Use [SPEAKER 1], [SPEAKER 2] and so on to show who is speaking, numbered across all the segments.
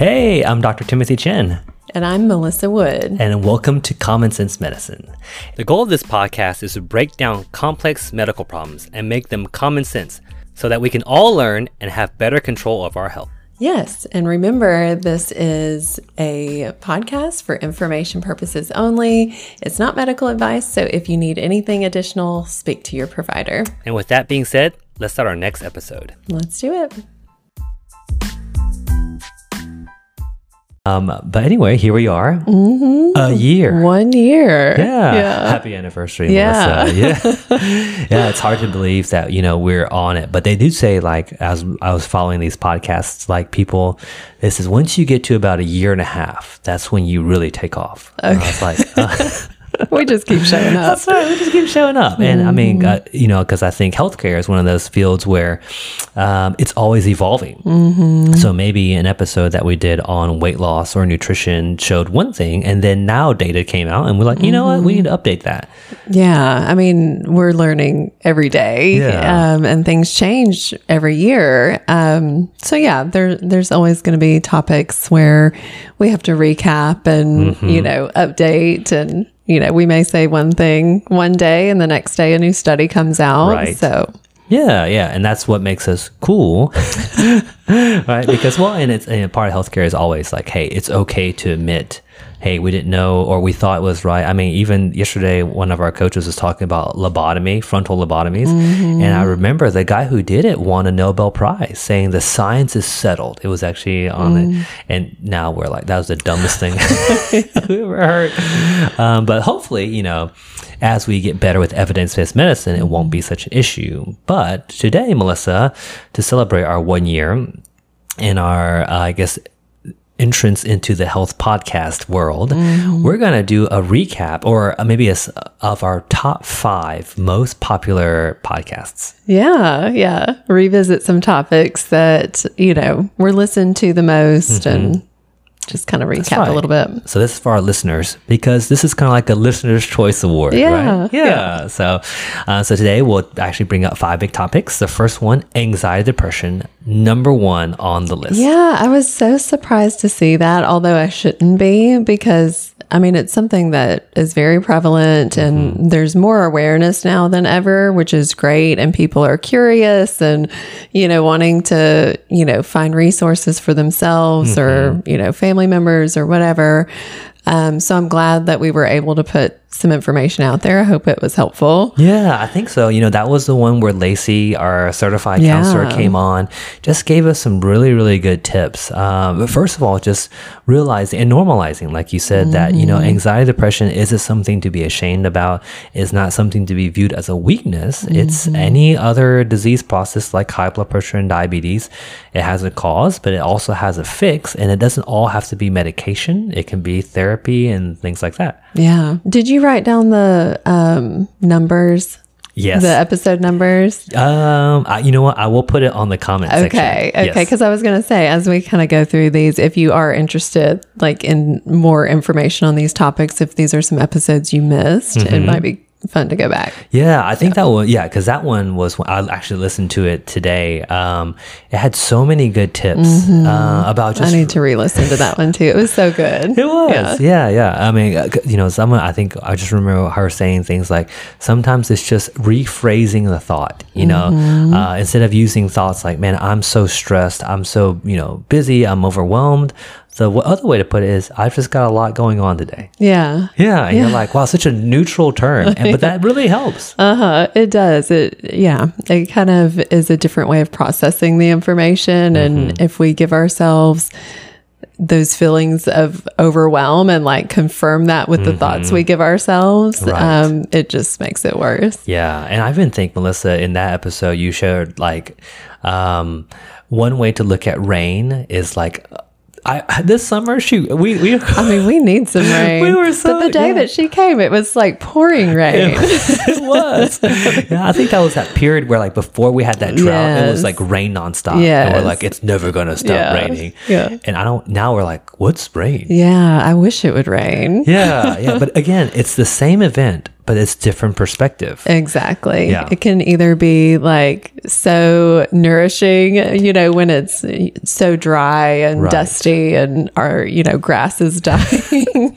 [SPEAKER 1] Hey, I'm Dr. Timothy Chen.
[SPEAKER 2] And I'm Melissa Wood.
[SPEAKER 1] And welcome to Common Sense Medicine. The goal of this podcast is to break down complex medical problems and make them common sense so that we can all learn and have better control of our health.
[SPEAKER 2] Yes. And remember, this is a podcast for information purposes only. It's not medical advice. So if you need anything additional, speak to your provider.
[SPEAKER 1] And with that being said, let's start our next episode.
[SPEAKER 2] Let's do it.
[SPEAKER 1] Um, but anyway, here we are.
[SPEAKER 2] Mm-hmm.
[SPEAKER 1] A year.
[SPEAKER 2] One year.
[SPEAKER 1] Yeah. yeah. Happy anniversary,
[SPEAKER 2] yeah.
[SPEAKER 1] Melissa. Yeah. yeah. It's hard to believe that, you know, we're on it. But they do say, like, as I was following these podcasts, like people, this is once you get to about a year and a half, that's when you really take off. Okay. I was like, uh,
[SPEAKER 2] we just keep showing up.
[SPEAKER 1] That's right. We just keep showing up. And mm-hmm. I mean, uh, you know, because I think healthcare is one of those fields where um, it's always evolving.
[SPEAKER 2] Mm-hmm.
[SPEAKER 1] So maybe an episode that we did on weight loss or nutrition showed one thing, and then now data came out, and we're like, you mm-hmm. know what, we need to update that.
[SPEAKER 2] Yeah. I mean, we're learning every day,
[SPEAKER 1] yeah.
[SPEAKER 2] um, and things change every year. Um, so yeah, there there's always going to be topics where we have to recap and you mm-hmm. know update and you know, we may say one thing one day and the next day a new study comes out.
[SPEAKER 1] Right.
[SPEAKER 2] So
[SPEAKER 1] yeah, yeah, and that's what makes us cool, right? Because well, and it's and part of healthcare is always like, hey, it's okay to admit hey, we didn't know or we thought it was right. I mean, even yesterday, one of our coaches was talking about lobotomy, frontal lobotomies.
[SPEAKER 2] Mm-hmm.
[SPEAKER 1] And I remember the guy who did it won a Nobel Prize saying the science is settled. It was actually on mm. it. And now we're like, that was the dumbest thing we ever heard. Um, but hopefully, you know, as we get better with evidence based medicine, it won't be such an issue. But today, Melissa, to celebrate our one year in our, uh, I guess, entrance into the health podcast world, mm-hmm. we're going to do a recap or maybe a, of our top five most popular podcasts.
[SPEAKER 2] Yeah, yeah. Revisit some topics that, you know, we're listened to the most mm-hmm. and just kind of recap right. a little bit.
[SPEAKER 1] So this is for our listeners because this is kind of like a listener's choice award,
[SPEAKER 2] yeah,
[SPEAKER 1] right? Yeah. yeah. So, uh, so today we'll actually bring up five big topics. The first one, anxiety, depression, number one on the list.
[SPEAKER 2] Yeah, I was so surprised to see that, although I shouldn't be because I mean, it's something that is very prevalent and mm-hmm. there's more awareness now than ever, which is great. And people are curious and, you know, wanting to, you know, find resources for themselves mm-hmm. or, you know, family members or whatever. Um, so I'm glad that we were able to put some information out there. I hope it was helpful.
[SPEAKER 1] Yeah, I think so. You know, that was the one where Lacey, our certified yeah. counselor, came on, just gave us some really, really good tips. Um, but first of all, just realizing and normalizing, like you said, mm-hmm. that, you know, mm-hmm. anxiety, depression isn't something to be ashamed about, it's not something to be viewed as a weakness. Mm-hmm. It's any other disease process like high blood pressure and diabetes. It has a cause, but it also has a fix, and it doesn't all have to be medication, it can be therapy and things like that.
[SPEAKER 2] Yeah. Did you write down the um, numbers?
[SPEAKER 1] Yes.
[SPEAKER 2] The episode numbers?
[SPEAKER 1] Um, I, you know what? I will put it on the comment
[SPEAKER 2] okay,
[SPEAKER 1] section.
[SPEAKER 2] Okay. Because yes. I was going to say, as we kind of go through these, if you are interested, like in more information on these topics, if these are some episodes you missed, mm-hmm. it might be fun to go back.
[SPEAKER 1] Yeah, I think yeah. that one. Yeah, because that one was. I actually listened to it today. Um, it had so many good tips mm-hmm. uh, about. just...
[SPEAKER 2] I need to re-listen to that one too. It was so good.
[SPEAKER 1] It was. Yeah. yeah, yeah. I mean, uh, you know, someone. I think I just remember her saying things like, "Sometimes it's just rephrasing the thought. You know, mm-hmm. uh, instead of using thoughts like, "Man, I'm so stressed. I'm so you know busy. I'm overwhelmed." So, the other way to put it is, I've just got a lot going on today.
[SPEAKER 2] Yeah.
[SPEAKER 1] Yeah. And yeah. you're like, wow, such a neutral term. And, but that really helps.
[SPEAKER 2] Uh huh. It does. It, yeah. It kind of is a different way of processing the information. Mm-hmm. And if we give ourselves those feelings of overwhelm and like confirm that with mm-hmm. the thoughts we give ourselves, right. um, it just makes it worse.
[SPEAKER 1] Yeah. And I even think, Melissa, in that episode, you shared like, um, one way to look at rain is like I this summer shoot we we
[SPEAKER 2] I mean we need some rain.
[SPEAKER 1] we were so
[SPEAKER 2] but the day yeah. that she came, it was like pouring rain.
[SPEAKER 1] It, was. yeah, I think that was that period where like before we had that drought, yes. it was like rain nonstop.
[SPEAKER 2] Yeah,
[SPEAKER 1] and we're like it's never gonna stop
[SPEAKER 2] yeah.
[SPEAKER 1] raining.
[SPEAKER 2] Yeah,
[SPEAKER 1] and I don't. Now we're like, what's rain?
[SPEAKER 2] Yeah, I wish it would rain.
[SPEAKER 1] yeah, yeah, but again, it's the same event but it's different perspective.
[SPEAKER 2] Exactly.
[SPEAKER 1] Yeah.
[SPEAKER 2] It can either be like so nourishing, you know, when it's so dry and
[SPEAKER 1] Right.
[SPEAKER 2] dusty and our, you know, grass is dying.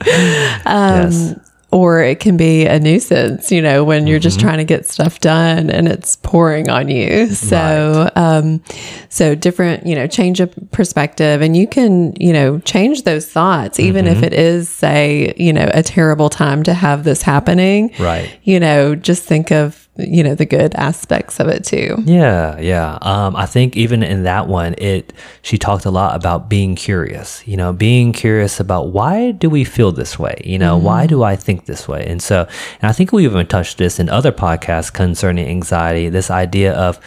[SPEAKER 2] Um,
[SPEAKER 1] yes.
[SPEAKER 2] Or it can be a nuisance, you know, when you're
[SPEAKER 1] Mm-hmm.
[SPEAKER 2] just trying to get stuff done and it's pouring on you. So, um, so different, you know, change of perspective and you can, you know, change those thoughts, even
[SPEAKER 1] Mm-hmm.
[SPEAKER 2] if it is, say, you know, a terrible time to have this happening.
[SPEAKER 1] Right.
[SPEAKER 2] You know, just think of, you know, the good aspects of it too.
[SPEAKER 1] Yeah, yeah. Um, I think even in that one, it she talked a lot about being curious. You know, being curious about why do we feel this way? You know, why do I think this way? And so, and I think we even touched this in other podcasts concerning anxiety. This idea of,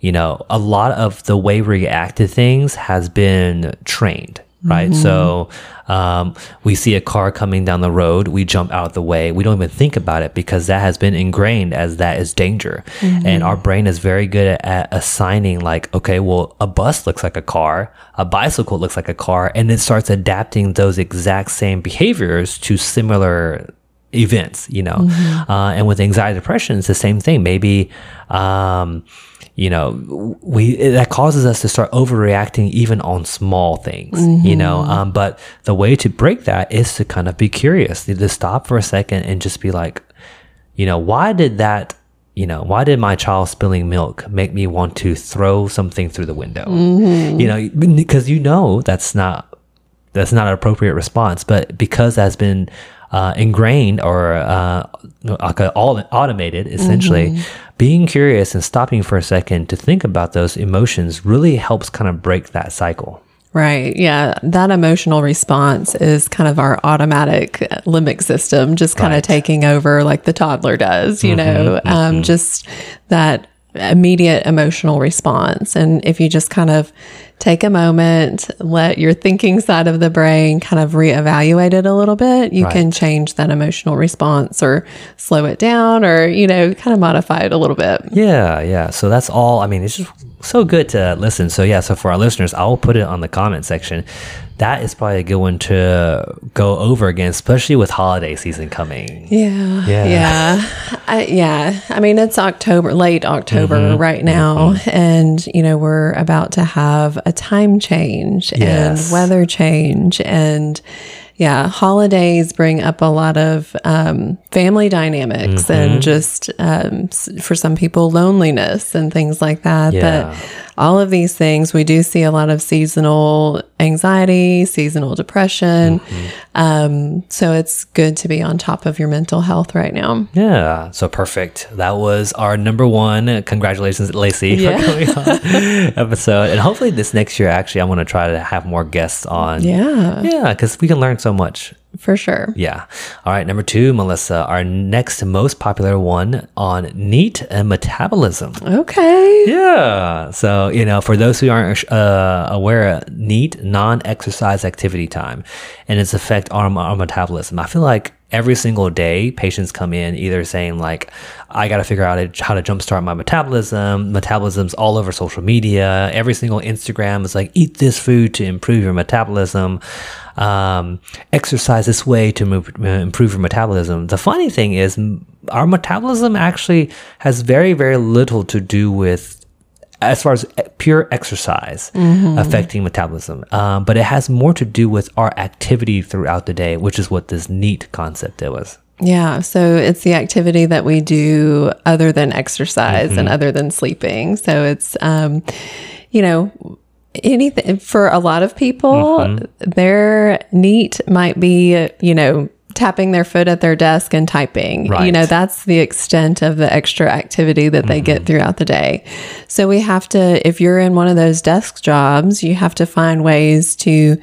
[SPEAKER 1] you know, a lot of the way we react to things has been trained. Right. So um, we see a car coming down the road, we jump out of the way. We don't even think about it because that has been ingrained as that is danger. And our brain is very good at, at assigning, like, okay, well, a bus looks like a car, a bicycle looks like a car, and it starts adapting those exact same behaviors to similar events, you know. Uh, and with anxiety depression, it's the same thing. Maybe, um, you know, we that causes us to start overreacting even on small things, you know. Um, but the way to break that is to kind of be curious, to stop for a second and just be like, you know, why did that? You know, why did my child spilling milk make me want to throw something through the window? You know, because you know that's not that's not an appropriate response. But because that's been uh, ingrained or uh, like all automated, essentially, being curious and stopping for a second to think about those emotions really helps kind of break that cycle.
[SPEAKER 2] Right. Yeah. That emotional response is kind of our automatic limbic system, just kind
[SPEAKER 1] Right.
[SPEAKER 2] of taking over like the toddler does, you know, um, just that immediate emotional response. And if you just kind of take a moment, let your thinking side of the brain kind of reevaluate it a little bit, you can change that emotional response or slow it down or, you know, kind of modify it a little bit.
[SPEAKER 1] Yeah, yeah. So that's all. I mean, it's just so good to listen. So yeah. So for our listeners, I will put it on the comment section. That is probably a good one to go over again, especially with holiday season coming.
[SPEAKER 2] Yeah.
[SPEAKER 1] Yeah.
[SPEAKER 2] Yeah. I, yeah. I mean, it's October, late October
[SPEAKER 1] Mm-hmm.
[SPEAKER 2] right now. And, you know, we're about to have a time change
[SPEAKER 1] Yes.
[SPEAKER 2] and weather change. And, yeah, holidays bring up a lot of um, family dynamics
[SPEAKER 1] Mm-hmm.
[SPEAKER 2] and just um, for some people, loneliness and things like that.
[SPEAKER 1] Yeah.
[SPEAKER 2] But all of these things, we do see a lot of seasonal anxiety, seasonal depression.
[SPEAKER 1] Mm-hmm.
[SPEAKER 2] Um, so it's good to be on top of your mental health right now.
[SPEAKER 1] Yeah, so perfect. That was our number one. Congratulations, Lacey,
[SPEAKER 2] Yeah.
[SPEAKER 1] for coming on episode. And hopefully, this next year, actually, I want to try to have more guests on.
[SPEAKER 2] Yeah,
[SPEAKER 1] Yeah, because we can learn so much.
[SPEAKER 2] For sure.
[SPEAKER 1] Yeah. All right, number two, Melissa, our next most popular one on NEAT and metabolism.
[SPEAKER 2] Okay.
[SPEAKER 1] Yeah. So, you know, for those who aren't uh, aware, NEAT, non exercise activity time, and its effect on our metabolism. I feel like every single day, patients come in either saying, like, I got to figure out how to jumpstart my metabolism. Metabolism's all over social media. Every single Instagram is like, eat this food to improve your metabolism. Um, exercise this way to move, uh, improve your metabolism. The funny thing is, our metabolism actually has very, very little to do with as far as pure exercise affecting metabolism, um, but it has more to do with our activity throughout the day, which is what this neat concept it was.
[SPEAKER 2] Yeah. So it's the activity that we do other than exercise and other than sleeping. So it's, um, you know, anything for a lot of people, their neat might be, you know, tapping their foot at their desk and typing. You know, that's the extent of the extra activity that they get mm-hmm. throughout the day. So we have to, if you're in one of those desk jobs, you have to find ways to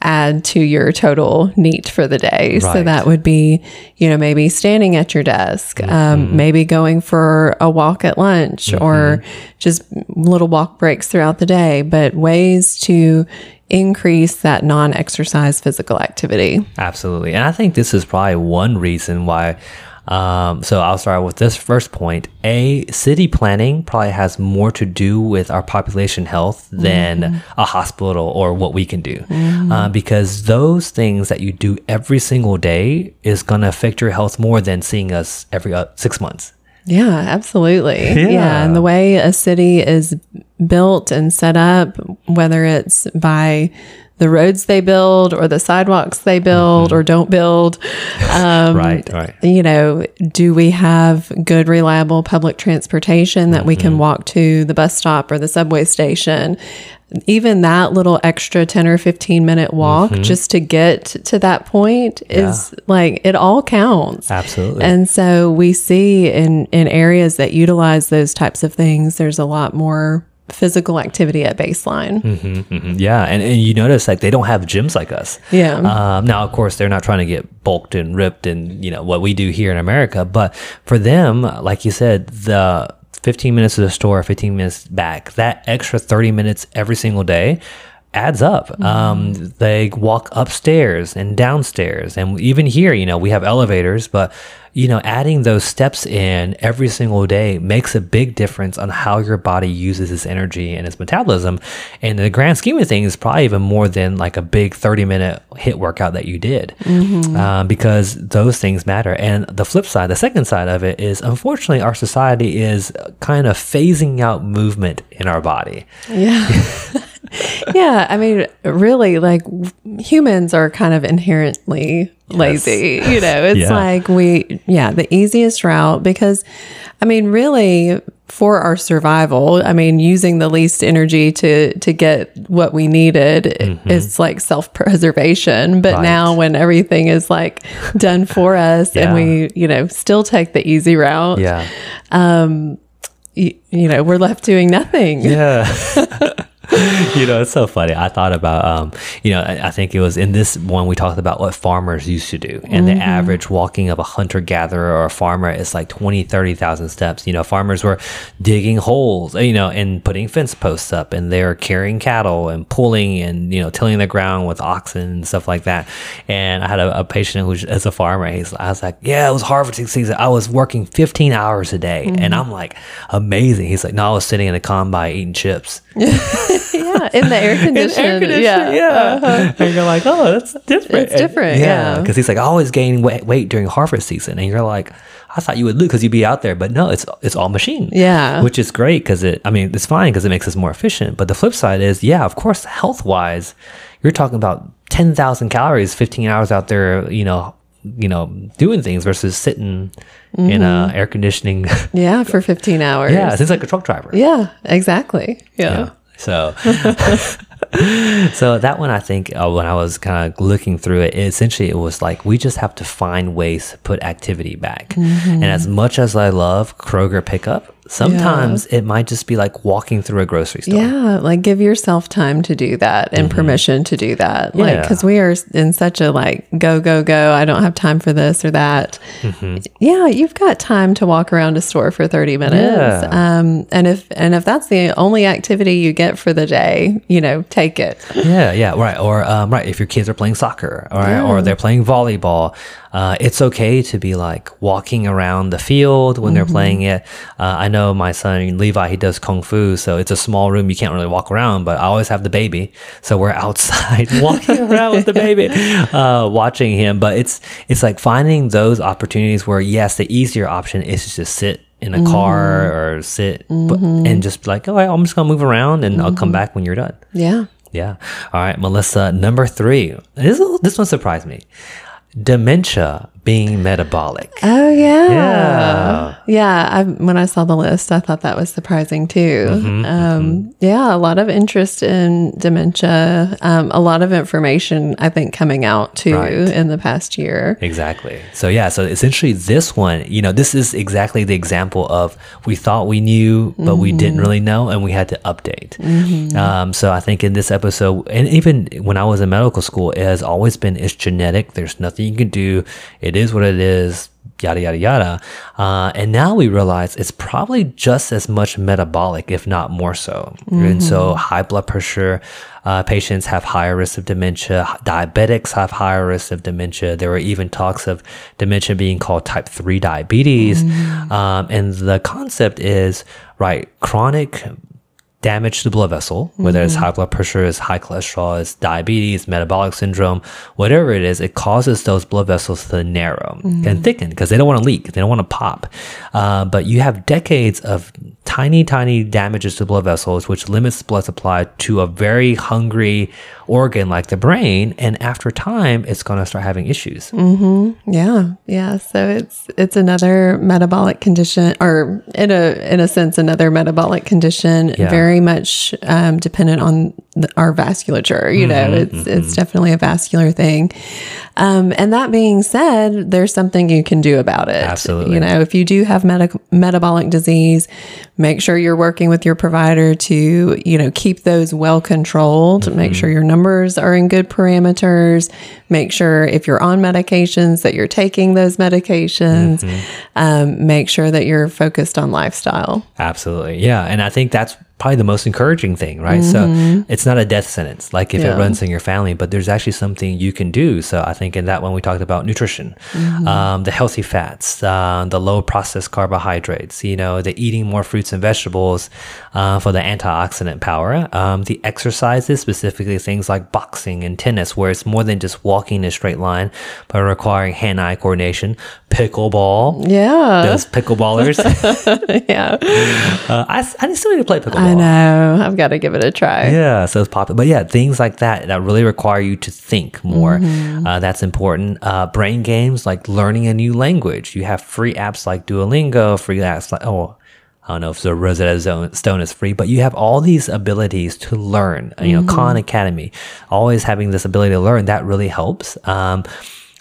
[SPEAKER 2] add to your total neat for the day. So that would be, you know, maybe standing at your desk, um, maybe going for a walk at lunch or just little walk breaks throughout the day, but ways to increase that non exercise physical activity.
[SPEAKER 1] Absolutely. And I think this is probably one reason why. Um, so I'll start with this first point. A city planning probably has more to do with our population health than a hospital or what we can do, uh, because those things that you do every single day is going to affect your health more than seeing us every uh, six months.
[SPEAKER 2] Yeah, absolutely. Yeah.
[SPEAKER 1] Yeah.
[SPEAKER 2] And the way a city is built and set up, whether it's by the roads they build or the sidewalks they build mm-hmm. or don't build, um,
[SPEAKER 1] Right, right.
[SPEAKER 2] you know, do we have good, reliable public transportation that we can mm-hmm. walk to the bus stop or the subway station? Even that little extra 10 or 15 minute walk mm-hmm. just to get to that point is like it all counts.
[SPEAKER 1] Absolutely.
[SPEAKER 2] And so we see in in areas that utilize those types of things, there's a lot more physical activity at baseline.
[SPEAKER 1] Mhm, Yeah, and, and you notice like they don't have gyms like us.
[SPEAKER 2] Yeah.
[SPEAKER 1] Um, now, of course, they're not trying to get bulked and ripped and you know what we do here in America, but for them, like you said, the 15 minutes to the store, 15 minutes back, that extra 30 minutes every single day adds up. Um, they walk upstairs and downstairs, and even here, you know, we have elevators, but you know, adding those steps in every single day makes a big difference on how your body uses its energy and its metabolism. And the grand scheme of things, probably even more than like a big 30 minute HIIT workout that you did, um, because those things matter. And the flip side, the second side of it is unfortunately, our society is kind of phasing out movement in our body.
[SPEAKER 2] Yeah. yeah. I mean, really, like humans are kind of inherently lazy. You know, it's
[SPEAKER 1] Yeah.
[SPEAKER 2] like we, yeah, the easiest route because, I mean, really, for our survival, I mean, using the least energy to to get what we needed mm-hmm. is like self preservation. But
[SPEAKER 1] Right.
[SPEAKER 2] now, when everything is like done for us, and we, you know, still take the easy route,
[SPEAKER 1] Yeah.
[SPEAKER 2] Um, you, you know, we're left doing nothing.
[SPEAKER 1] Yeah. you know, it's so funny. I thought about, um, you know, I, I think it was in this one we talked about what farmers used to do. And the average walking of a hunter gatherer or a farmer is like 20, 30,000 steps. You know, farmers were digging holes, you know, and putting fence posts up and they're carrying cattle and pulling and, you know, tilling the ground with oxen and stuff like that. And I had a, a patient who is as a farmer, he's, I was like, yeah, it was harvesting season. I was working 15 hours a day. And I'm like, amazing. He's like, no, I was sitting in a combine eating chips.
[SPEAKER 2] yeah, in the air conditioning. yeah.
[SPEAKER 1] yeah. Uh-huh. And you're like, oh, that's different.
[SPEAKER 2] It's different, yeah.
[SPEAKER 1] Because he's like, I always gain weight, weight during harvest season, and you're like, I thought you would lose because you'd be out there, but no, it's it's all machine.
[SPEAKER 2] Yeah.
[SPEAKER 1] which is great because it. I mean, it's fine because it makes us more efficient. But the flip side is, yeah, of course, health wise, you're talking about ten thousand calories, fifteen hours out there, you know. You know, doing things versus sitting in a air conditioning.
[SPEAKER 2] Yeah, for 15 hours.
[SPEAKER 1] yeah, it's like a truck driver.
[SPEAKER 2] Yeah, exactly. Yeah.
[SPEAKER 1] Yeah. So, so that one, I think, uh, when I was kind of looking through it, essentially it was like we just have to find ways to put activity back. Mm-hmm. And as much as I love Kroger pickup, sometimes it might just be like walking through a grocery store.
[SPEAKER 2] Yeah, like give yourself time to do that and permission to do that. Like,
[SPEAKER 1] Yeah.
[SPEAKER 2] because we are in such a like go, go, go. I don't have time for this or that. Yeah, you've got time to walk around a store for 30 minutes.
[SPEAKER 1] Yeah.
[SPEAKER 2] Um, and if, and if that's the only activity you get for the day, you know, take it.
[SPEAKER 1] Yeah, yeah, right. Or um, right, if your kids are playing soccer, or or they're playing volleyball, uh, it's okay to be like walking around the field when they're playing it. Uh, I know my son Levi, he does kung fu, so it's a small room. You can't really walk around, but I always have the baby, so we're outside walking around with the baby, uh, watching him. But it's it's like finding those opportunities where yes, the easier option is to just sit in a car or sit but, and just be like, oh, I'm just gonna move around and I'll come back when you're done.
[SPEAKER 2] Yeah.
[SPEAKER 1] Yeah. All right, Melissa, number three. This, this one surprised me. Dementia being metabolic.
[SPEAKER 2] Oh yeah,
[SPEAKER 1] Yeah.
[SPEAKER 2] yeah. I, when I saw the list, I thought that was surprising too.
[SPEAKER 1] Mm-hmm,
[SPEAKER 2] um, Yeah, a lot of interest in dementia. Um, a lot of information, I think, coming out too
[SPEAKER 1] Right.
[SPEAKER 2] in the past year.
[SPEAKER 1] Exactly. So yeah, so essentially this one, you know, this is exactly the example of we thought we knew, but we didn't really know, and we had to update. Um, so I think in this episode, and even when I was in medical school, it has always been it's genetic. There's nothing you can do. It is what it is. Yada yada yada. Uh, and now we realize it's probably just as much metabolic, if not more so. And so high blood pressure. Uh, patients have higher risk of dementia. Diabetics have higher risk of dementia. There were even talks of dementia being called type 3 diabetes. Um, and the concept is right, chronic damage to the blood vessel, whether it's high blood pressure, it's high cholesterol, it's diabetes, metabolic syndrome, whatever it is, it causes those blood vessels to narrow and thicken because they don't want to leak, they don't want to pop. Uh, but you have decades of tiny, tiny damages to blood vessels, which limits blood supply to a very hungry organ like the brain. And after time, it's going to start having issues.
[SPEAKER 2] Yeah, yeah. So it's it's another metabolic condition, or in a in a sense, another metabolic condition.
[SPEAKER 1] Yeah.
[SPEAKER 2] Very much um, dependent on the, our vasculature. You know, it's it's definitely a vascular thing. Um, and that being said, there's something you can do about it.
[SPEAKER 1] Absolutely.
[SPEAKER 2] You know, if you do have meta- metabolic disease, make sure you're working with your provider to you know keep those well controlled. Make sure your numbers are in good parameters. Make sure if you're on medications that you're taking those medications. Um, make sure that you're focused on lifestyle.
[SPEAKER 1] Absolutely. Yeah. And I think that's probably the most encouraging thing, right? So it's not a death sentence like if
[SPEAKER 2] Mm-hmm. Yeah.
[SPEAKER 1] it runs in your family, but there's actually something you can do. So I think in that one, we talked about nutrition,
[SPEAKER 2] Mm-hmm.
[SPEAKER 1] um, the healthy fats, uh, the low processed carbohydrates, you know, the eating more fruits and vegetables uh, for the antioxidant power, um, the exercises, specifically things like boxing and tennis, where it's more than just walking in a straight line, but requiring hand eye coordination, pickleball.
[SPEAKER 2] Yeah,
[SPEAKER 1] Those pickleballers.
[SPEAKER 2] yeah.
[SPEAKER 1] Uh, I, I still need to play pickleball.
[SPEAKER 2] I know. I've got to give it a try.
[SPEAKER 1] Yeah, so it's popular. But yeah, things like that that really require you to think more.
[SPEAKER 2] Mm-hmm.
[SPEAKER 1] Uh, that's important. Uh, brain games like learning a new language. You have free apps like Duolingo, free apps like, oh, I don't know if the Rosetta Stone is free, but you have all these abilities to learn. You know, Khan Academy, always having this ability to learn, that really helps. Um,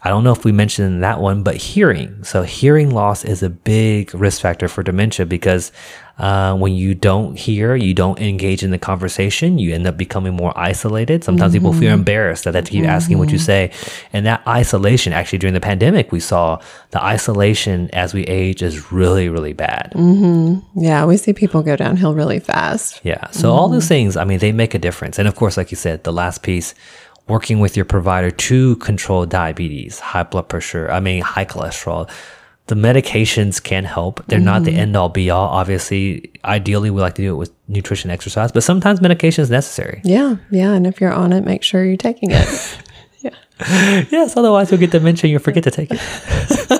[SPEAKER 1] I don't know if we mentioned that one, but hearing. So, hearing loss is a big risk factor for dementia because uh, when you don't hear, you don't engage in the conversation, you end up becoming more isolated. Sometimes people feel mm-hmm. embarrassed that they have to keep asking what you mm-hmm. say. And that isolation, actually, during the pandemic, we saw the isolation as we age is really, really bad. Mm-hmm.
[SPEAKER 2] Yeah, we see people go downhill really fast.
[SPEAKER 1] Yeah. So all those things, I mean, they make a difference. And of course, like you said, the last piece, working with your provider to control diabetes, high blood pressure, I mean, high cholesterol. The medications can help. They're not the mm-hmm. end all be all. Obviously, ideally, we like to do it with nutrition exercise, but sometimes medication is necessary.
[SPEAKER 2] Yeah, yeah. And if you're on it, make sure you're taking it. Yeah.
[SPEAKER 1] yes, otherwise you'll get dementia and you'll forget to take it.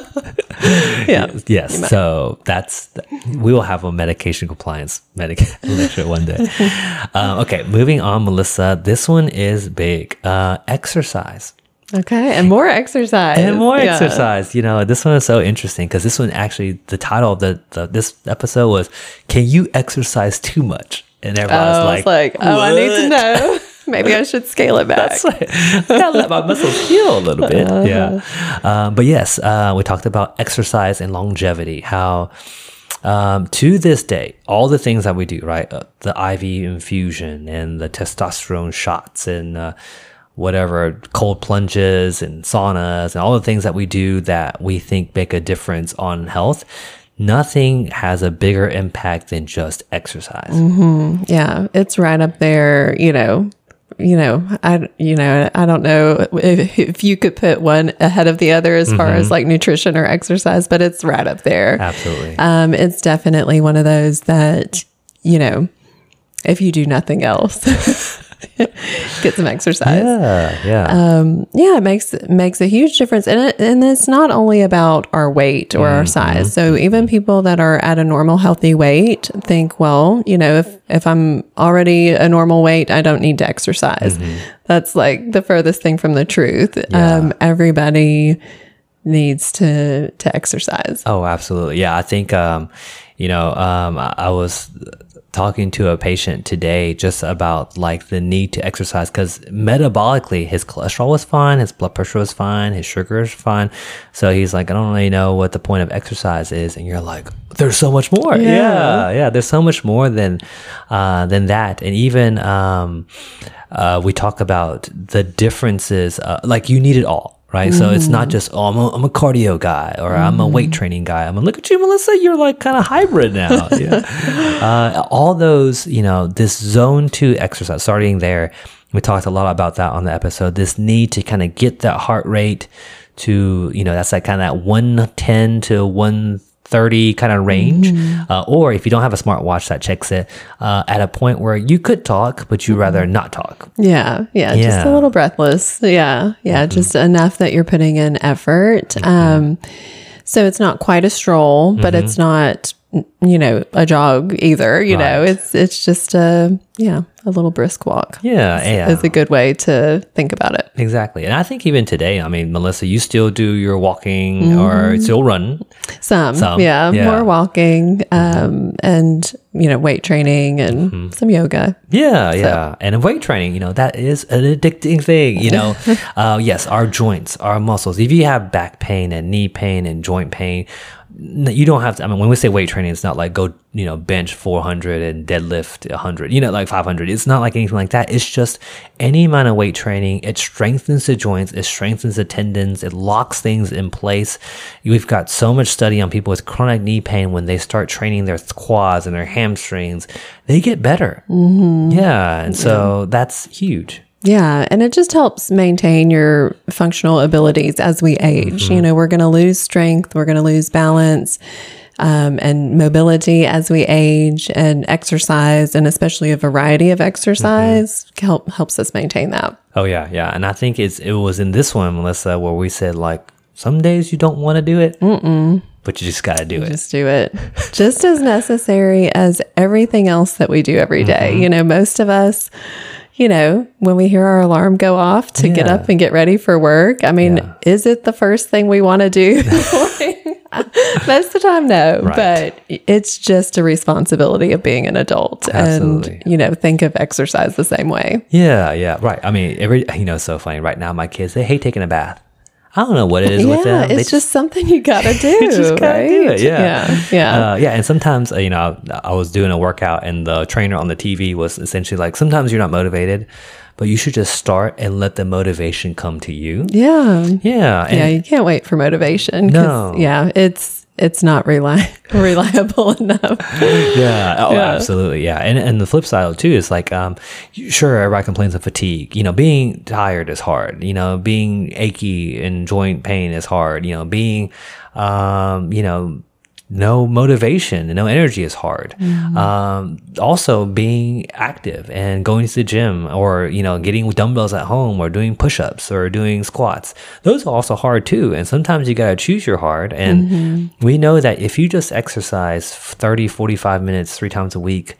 [SPEAKER 2] yeah.
[SPEAKER 1] Yes. So that's, we will have a medication compliance medic lecture one day. Um, okay. Moving on, Melissa. This one is big. Uh, exercise.
[SPEAKER 2] Okay. And more exercise.
[SPEAKER 1] and more
[SPEAKER 2] Yeah.
[SPEAKER 1] exercise. You know, this one is so interesting because this one actually, the title of the, the this episode was "Can you exercise too much?" And
[SPEAKER 2] Oh,
[SPEAKER 1] everyone's
[SPEAKER 2] I
[SPEAKER 1] like,
[SPEAKER 2] was like, oh, I need to know. Maybe I should scale it back.
[SPEAKER 1] That's right. I gotta let my muscles heal a little bit.
[SPEAKER 2] Uh-huh.
[SPEAKER 1] Yeah. Um, but yes, uh, we talked about exercise and longevity. How um, to this day, all the things that we do, right? Uh, the IV infusion and the testosterone shots and uh, whatever cold plunges and saunas and all the things that we do that we think make a difference on health. Nothing has a bigger impact than just exercise.
[SPEAKER 2] Yeah, it's right up there. You know, you know, I, you know, I don't know if, if you could put one ahead of the other as far
[SPEAKER 1] Mm-hmm.
[SPEAKER 2] as like nutrition or exercise, but it's right up there.
[SPEAKER 1] Absolutely.
[SPEAKER 2] Um, it's definitely one of those that you know, if you do nothing else, get some exercise.
[SPEAKER 1] yeah. Yeah.
[SPEAKER 2] Um, yeah, it makes makes a huge difference, and it, and it's not only about our weight or our size. So even people that are at a normal, healthy weight think, well, you know, if if I'm already a normal weight, I don't need to exercise. That's like the furthest thing from the truth. Um, everybody needs to to exercise.
[SPEAKER 1] Oh, absolutely. Yeah, I think um, you know, um, I, I was talking to a patient today just about like the need to exercise because metabolically his cholesterol was fine, his blood pressure was fine, his sugar is fine. So he's like, I don't really know what the point of exercise is, and you're like, there's so much more. Yeah, yeah. there's so much more than uh, than that, and even um, uh, we talk about the differences. Uh, like you need it all right? So it's not just oh, I'm a, I'm a cardio guy or I'm a weight training guy. I'm a look at you, Melissa. You're like kind of hybrid now. yeah. uh, all those, you know, this zone two exercise. Starting there, we talked a lot about that on the episode. This need to kind of get that heart rate to, you know, that's like kind of that one ten to one 30 kind of range. Uh, or if you don't have a smartwatch that checks it uh, at a point where you could talk, but you'd rather not talk.
[SPEAKER 2] Yeah, yeah, just a little breathless. Yeah, yeah, just enough that you're putting in effort. Um, so it's not quite a stroll, but it's not, you know, a jog either. You know, it's it's just a yeah, a little brisk walk.
[SPEAKER 1] Yeah, yeah.
[SPEAKER 2] is a good way to think about it.
[SPEAKER 1] Exactly. And I think even today, I mean, Melissa, you still do your walking or still run.
[SPEAKER 2] Some,
[SPEAKER 1] Some,
[SPEAKER 2] yeah,
[SPEAKER 1] yeah.
[SPEAKER 2] more walking, um, and you know, weight training and some yoga.
[SPEAKER 1] Yeah, yeah. And weight training, you know, that is an addicting thing. You know, uh, yes, our joints, our muscles. If you have back pain and knee pain and joint pain, you don't have to. I mean, when we say weight training, it's not like go, you know, bench 400 and deadlift 100, you know, like 500. It's not like anything like that. It's just any amount of weight training. It strengthens the joints, it strengthens the tendons, it locks things in place. We've got so much study on people with chronic knee pain when they start training their quads and their hamstrings, they get better. Mm-hmm. Yeah. And so that's huge.
[SPEAKER 2] Yeah, and it just helps maintain your functional abilities as we age. You know, we're going to lose strength, we're going to lose balance. Um, and mobility as we age and exercise and especially a variety of exercise help helps us maintain that
[SPEAKER 1] Oh yeah, yeah. And I think it's it was in this one, Melissa, where we said like some days you don't want to do it, but you just got to do it.
[SPEAKER 2] just do it just as necessary as everything else that we do every day.
[SPEAKER 1] Mm-hmm.
[SPEAKER 2] you know most of us you know when we hear our alarm go off to get up and get ready for work i mean
[SPEAKER 1] Yeah.
[SPEAKER 2] is it the first thing we want to do most of the time no
[SPEAKER 1] Right.
[SPEAKER 2] but it's just a responsibility of being an adult
[SPEAKER 1] Absolutely.
[SPEAKER 2] and you know think of exercise the same way
[SPEAKER 1] Yeah, yeah, right. I mean, every you know, it's so funny. Right now, my kids they hate taking a bath. I don't know what it is with
[SPEAKER 2] yeah
[SPEAKER 1] them. They
[SPEAKER 2] it's just something you gotta do
[SPEAKER 1] just gotta
[SPEAKER 2] right
[SPEAKER 1] do it. Yeah,
[SPEAKER 2] yeah yeah
[SPEAKER 1] uh, yeah. And sometimes, uh, you know, I was doing a workout, and the trainer on the TV was essentially like, "Sometimes you're not motivated, but you should just start and let the motivation come to you."
[SPEAKER 2] yeah
[SPEAKER 1] Yeah,
[SPEAKER 2] yeah, you can't wait for motivation.
[SPEAKER 1] No.
[SPEAKER 2] Yeah, it's it's not reli- reliable enough.
[SPEAKER 1] yeah. Oh,
[SPEAKER 2] Yeah.
[SPEAKER 1] absolutely. Yeah. And and the flip side too is like, um, sure, everybody complains of fatigue. You know, being tired is hard. You know, being achy and joint pain is hard. You know, being, um, you know, no motivation and no energy is hard. Um, also being active and going to the gym or, you know, getting dumbbells at home or doing push-ups or doing squats. Those are also hard too. And sometimes you got to choose your hard. And we know that if you just exercise 30, 45 minutes, three times a week,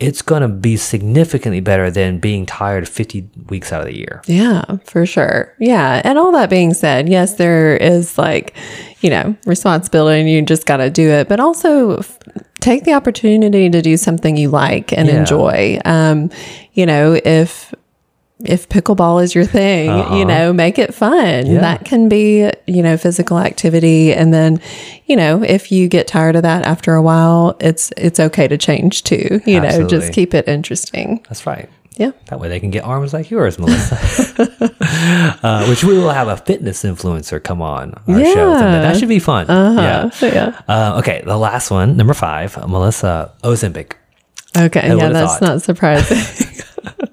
[SPEAKER 1] it's going to be significantly better than being tired 50 weeks out of the year.
[SPEAKER 2] Yeah, for sure. Yeah, and all that being said, yes, there is like, you know, responsibility, and you just got to do it, but also f- take the opportunity to do something you like and
[SPEAKER 1] Yeah.
[SPEAKER 2] enjoy. Um, you know, if if pickleball is your thing, you know, make it fun.
[SPEAKER 1] Yeah.
[SPEAKER 2] That can be, you know, physical activity. And then, you know, if you get tired of that after a while, it's it's okay to change too. You know, just keep it interesting.
[SPEAKER 1] That's right.
[SPEAKER 2] Yeah.
[SPEAKER 1] That way they can get arms like yours, Melissa. uh, which we will have a fitness influencer come on our show. someday. That should be fun. Yeah.
[SPEAKER 2] So yeah.
[SPEAKER 1] Uh, okay, the last one, number five, Melissa Ozempic.
[SPEAKER 2] Okay.
[SPEAKER 1] I
[SPEAKER 2] yeah, that's
[SPEAKER 1] thought.
[SPEAKER 2] not surprising.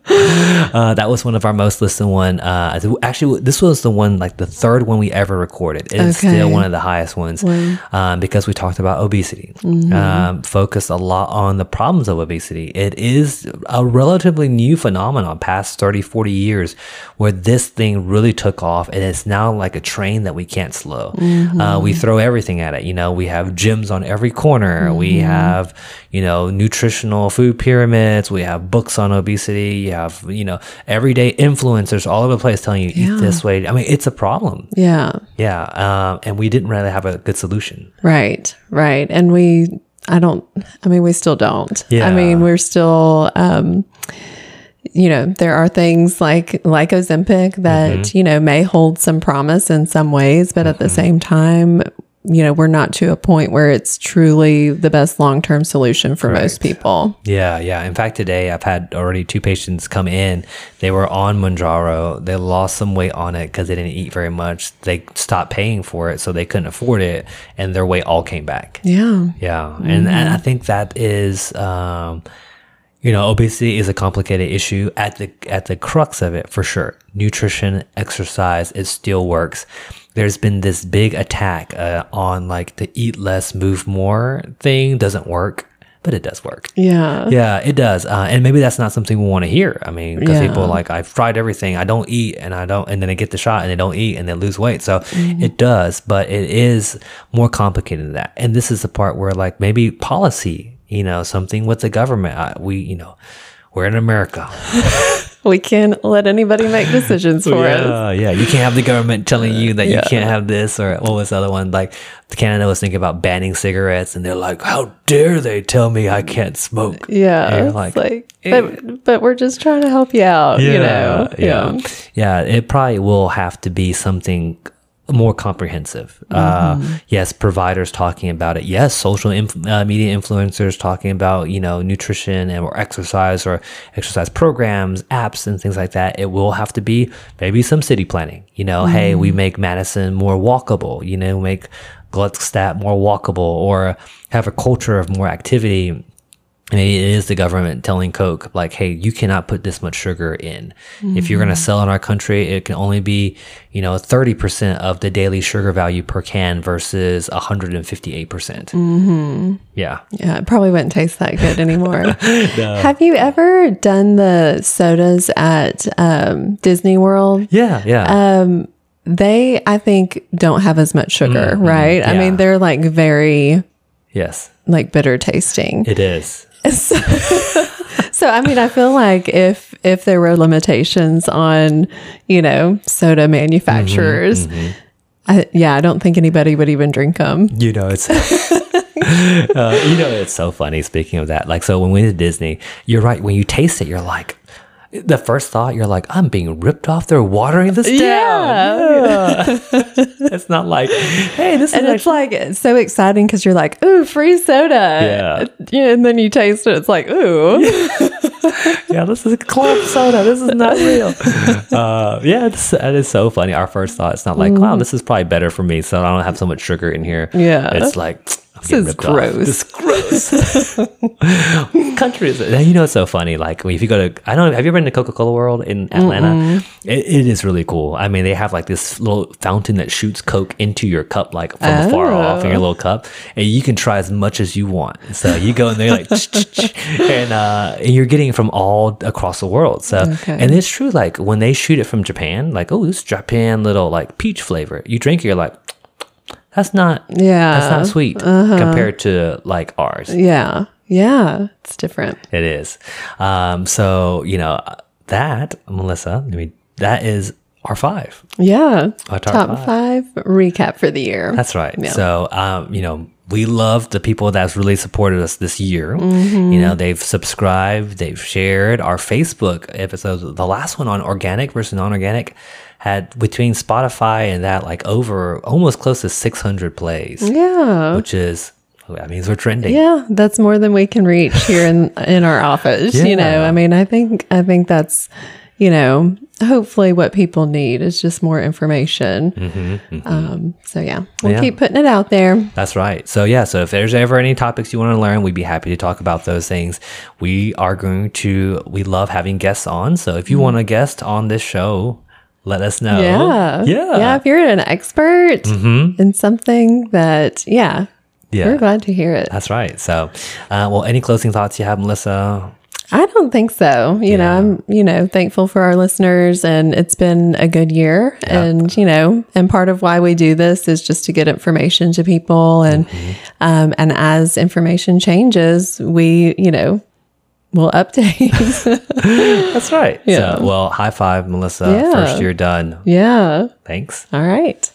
[SPEAKER 1] Uh, that was one of our most listened one. Uh, actually, this was the one, like the third one we ever recorded. It's
[SPEAKER 2] Okay.
[SPEAKER 1] still one of the highest ones um, because we talked about obesity. Um, focused a lot on the problems of obesity. It is a relatively new phenomenon, past 30, 40 years, where this thing really took off and it's now like a train that we can't slow. Uh, we throw everything at it. You know, we have gyms on every corner. We have, you know, nutritional food pyramids. We have books on obesity. You have, you know, everyday influencers all over the place telling you
[SPEAKER 2] Yeah.
[SPEAKER 1] eat this way. I mean, it's a problem.
[SPEAKER 2] yeah.
[SPEAKER 1] Yeah. Um, and we didn't really have a good solution.
[SPEAKER 2] Right. Right. And we, I don't, I mean, we still don't.
[SPEAKER 1] Yeah.
[SPEAKER 2] I mean, we're still, um, you know, there are things like like Ozempic that
[SPEAKER 1] Mm-hmm.
[SPEAKER 2] you know may hold some promise in some ways, but at the same time, you know, we're not to a point where it's truly the best long term solution for most people.
[SPEAKER 1] Yeah, yeah. In fact, today I've had already two patients come in. They were on Mounjaro. They lost some weight on it because they didn't eat very much. They stopped paying for it, so they couldn't afford it, and their weight all came back.
[SPEAKER 2] Yeah.
[SPEAKER 1] Yeah, and, and
[SPEAKER 2] Mm-hmm.
[SPEAKER 1] I think that is, um, you know, obesity is a complicated issue. At the at the crux of it, for sure, nutrition, exercise, it still works. There's been this big attack uh, on like the eat less, move more thing doesn't work, but it does work.
[SPEAKER 2] Yeah.
[SPEAKER 1] Yeah, it does. Uh, and maybe that's not something we want to hear. I mean, because
[SPEAKER 2] Yeah.
[SPEAKER 1] people are like, I've tried everything. I don't eat and I don't, and then they get the shot and they don't eat and they lose weight. So
[SPEAKER 2] Mm-hmm.
[SPEAKER 1] it does, but it is more complicated than that. And this is the part where like maybe policy, you know, something with the government, uh, we, you know, we're in America.
[SPEAKER 2] We can't let anybody make decisions for us.
[SPEAKER 1] yeah, yeah. You can't have the government telling you that you can't have this or what was the other one? Like Canada was thinking about banning cigarettes and they're like, how dare they tell me I can't smoke?
[SPEAKER 2] Yeah. It's
[SPEAKER 1] like,
[SPEAKER 2] like,
[SPEAKER 1] eh.
[SPEAKER 2] but, but we're just trying to help you out, you know?
[SPEAKER 1] yeah, yeah. It probably will have to be something more comprehensive.
[SPEAKER 2] Mm-hmm.
[SPEAKER 1] Uh, yes, providers talking about it. Yes, social inf- uh, media influencers talking about you know nutrition and or exercise or exercise programs, apps, and things like that. It will have to be maybe some city planning. You know, hey, we
[SPEAKER 2] Mm-hmm.
[SPEAKER 1] make Madison more walkable. You know, make Gluckstadt more walkable, or have a culture of more activity maybe it is the government telling Coke, like, hey, you cannot put this much sugar in. If you're going to mm-hmm. sell in our country, it can only be, you know, 30% of the daily sugar value per can versus 158%. percent mm-hmm. Yeah.
[SPEAKER 2] Yeah, it probably wouldn't taste that good anymore. Have you ever done the sodas at um, Disney World?
[SPEAKER 1] Yeah. Yeah.
[SPEAKER 2] Um, they, I think, don't have as much sugar, mm-hmm. right? I mean, they're like very
[SPEAKER 1] yes,
[SPEAKER 2] like bitter tasting.
[SPEAKER 1] it is.
[SPEAKER 2] So, I mean, I feel like if if there were limitations on, you know, soda manufacturers, I, yeah, I don't think anybody would even drink them.
[SPEAKER 1] You know, it's. uh, you know, it's so funny. Speaking of that, like, so when we went to Disney, you're right. When you taste it, you're like, the first thought, you're like, I'm being ripped off. They're watering this down. Yeah. it's not like, hey, this
[SPEAKER 2] And
[SPEAKER 1] is
[SPEAKER 2] it's like it's so exciting because you're like, ooh, free soda.
[SPEAKER 1] Yeah.
[SPEAKER 2] Yeah. And then you taste it, it's like, ooh.
[SPEAKER 1] yeah, this is club soda. This is not real. uh, yeah, it's, that is so funny. Our first thought, it's not like, wow, this is probably better for me, so I don't have so much sugar in here.
[SPEAKER 2] Yeah.
[SPEAKER 1] it's like.
[SPEAKER 2] This is
[SPEAKER 1] off.
[SPEAKER 2] gross.
[SPEAKER 1] This is gross. Country is. It? You know, it's so funny. Like if you go to, I don't know. Have you ever been to Coca Cola World in Atlanta? It, it is really cool. I mean, they have like this little fountain that shoots Coke into your cup, like from afar off in your little cup, and you can try as much as you want. So you go in there like, and uh, and you're getting it from all across the world. So
[SPEAKER 2] Okay.
[SPEAKER 1] and it's true. Like when they shoot it from Japan, like oh, this Japan little like peach flavor. You drink, it, you're like. That's not
[SPEAKER 2] Yeah.
[SPEAKER 1] that's not sweet compared to like ours.
[SPEAKER 2] Yeah. Yeah. It's different.
[SPEAKER 1] It is. Um, so you know that Melissa. I mean, that is our five.
[SPEAKER 2] Yeah.
[SPEAKER 1] Our top
[SPEAKER 2] top
[SPEAKER 1] five.
[SPEAKER 2] five. recap for the year.
[SPEAKER 1] That's right.
[SPEAKER 2] Yeah.
[SPEAKER 1] So um, you know, we love the people that's really supported us this year.
[SPEAKER 2] Mm-hmm.
[SPEAKER 1] You know, they've subscribed, they've shared our Facebook episodes. The last one on organic versus non-organic had between Spotify and that like over almost close to 600 plays,
[SPEAKER 2] yeah.
[SPEAKER 1] which is that means we're trending.
[SPEAKER 2] Yeah, that's more than we can reach here in in our office. You know, I mean, I think I think that's you know, hopefully what people need is just more information. Mm-hmm, mm-hmm. Um, so yeah, we'll
[SPEAKER 1] Yeah.
[SPEAKER 2] keep putting it out there.
[SPEAKER 1] That's right. So yeah, so if there's ever any topics you want to learn, we'd be happy to talk about those things. We are going to we love having guests on. So if you mm-hmm. want a guest on this show, let us know.
[SPEAKER 2] Yeah,
[SPEAKER 1] Yeah.
[SPEAKER 2] yeah. If you're an expert in something that, yeah,
[SPEAKER 1] Yeah.
[SPEAKER 2] we're glad to hear it.
[SPEAKER 1] That's right. So uh, well any closing thoughts you have, Melissa?
[SPEAKER 2] I don't think so. You know, I'm, you know, thankful for our listeners and it's been a good year. And, you know, and part of why we do this is just to get information to people. And, um, and as information changes, we, you know, will update.
[SPEAKER 1] That's right.
[SPEAKER 2] Yeah.
[SPEAKER 1] So, well, high five, Melissa.
[SPEAKER 2] Yeah.
[SPEAKER 1] First year done.
[SPEAKER 2] yeah.
[SPEAKER 1] Thanks.
[SPEAKER 2] All right.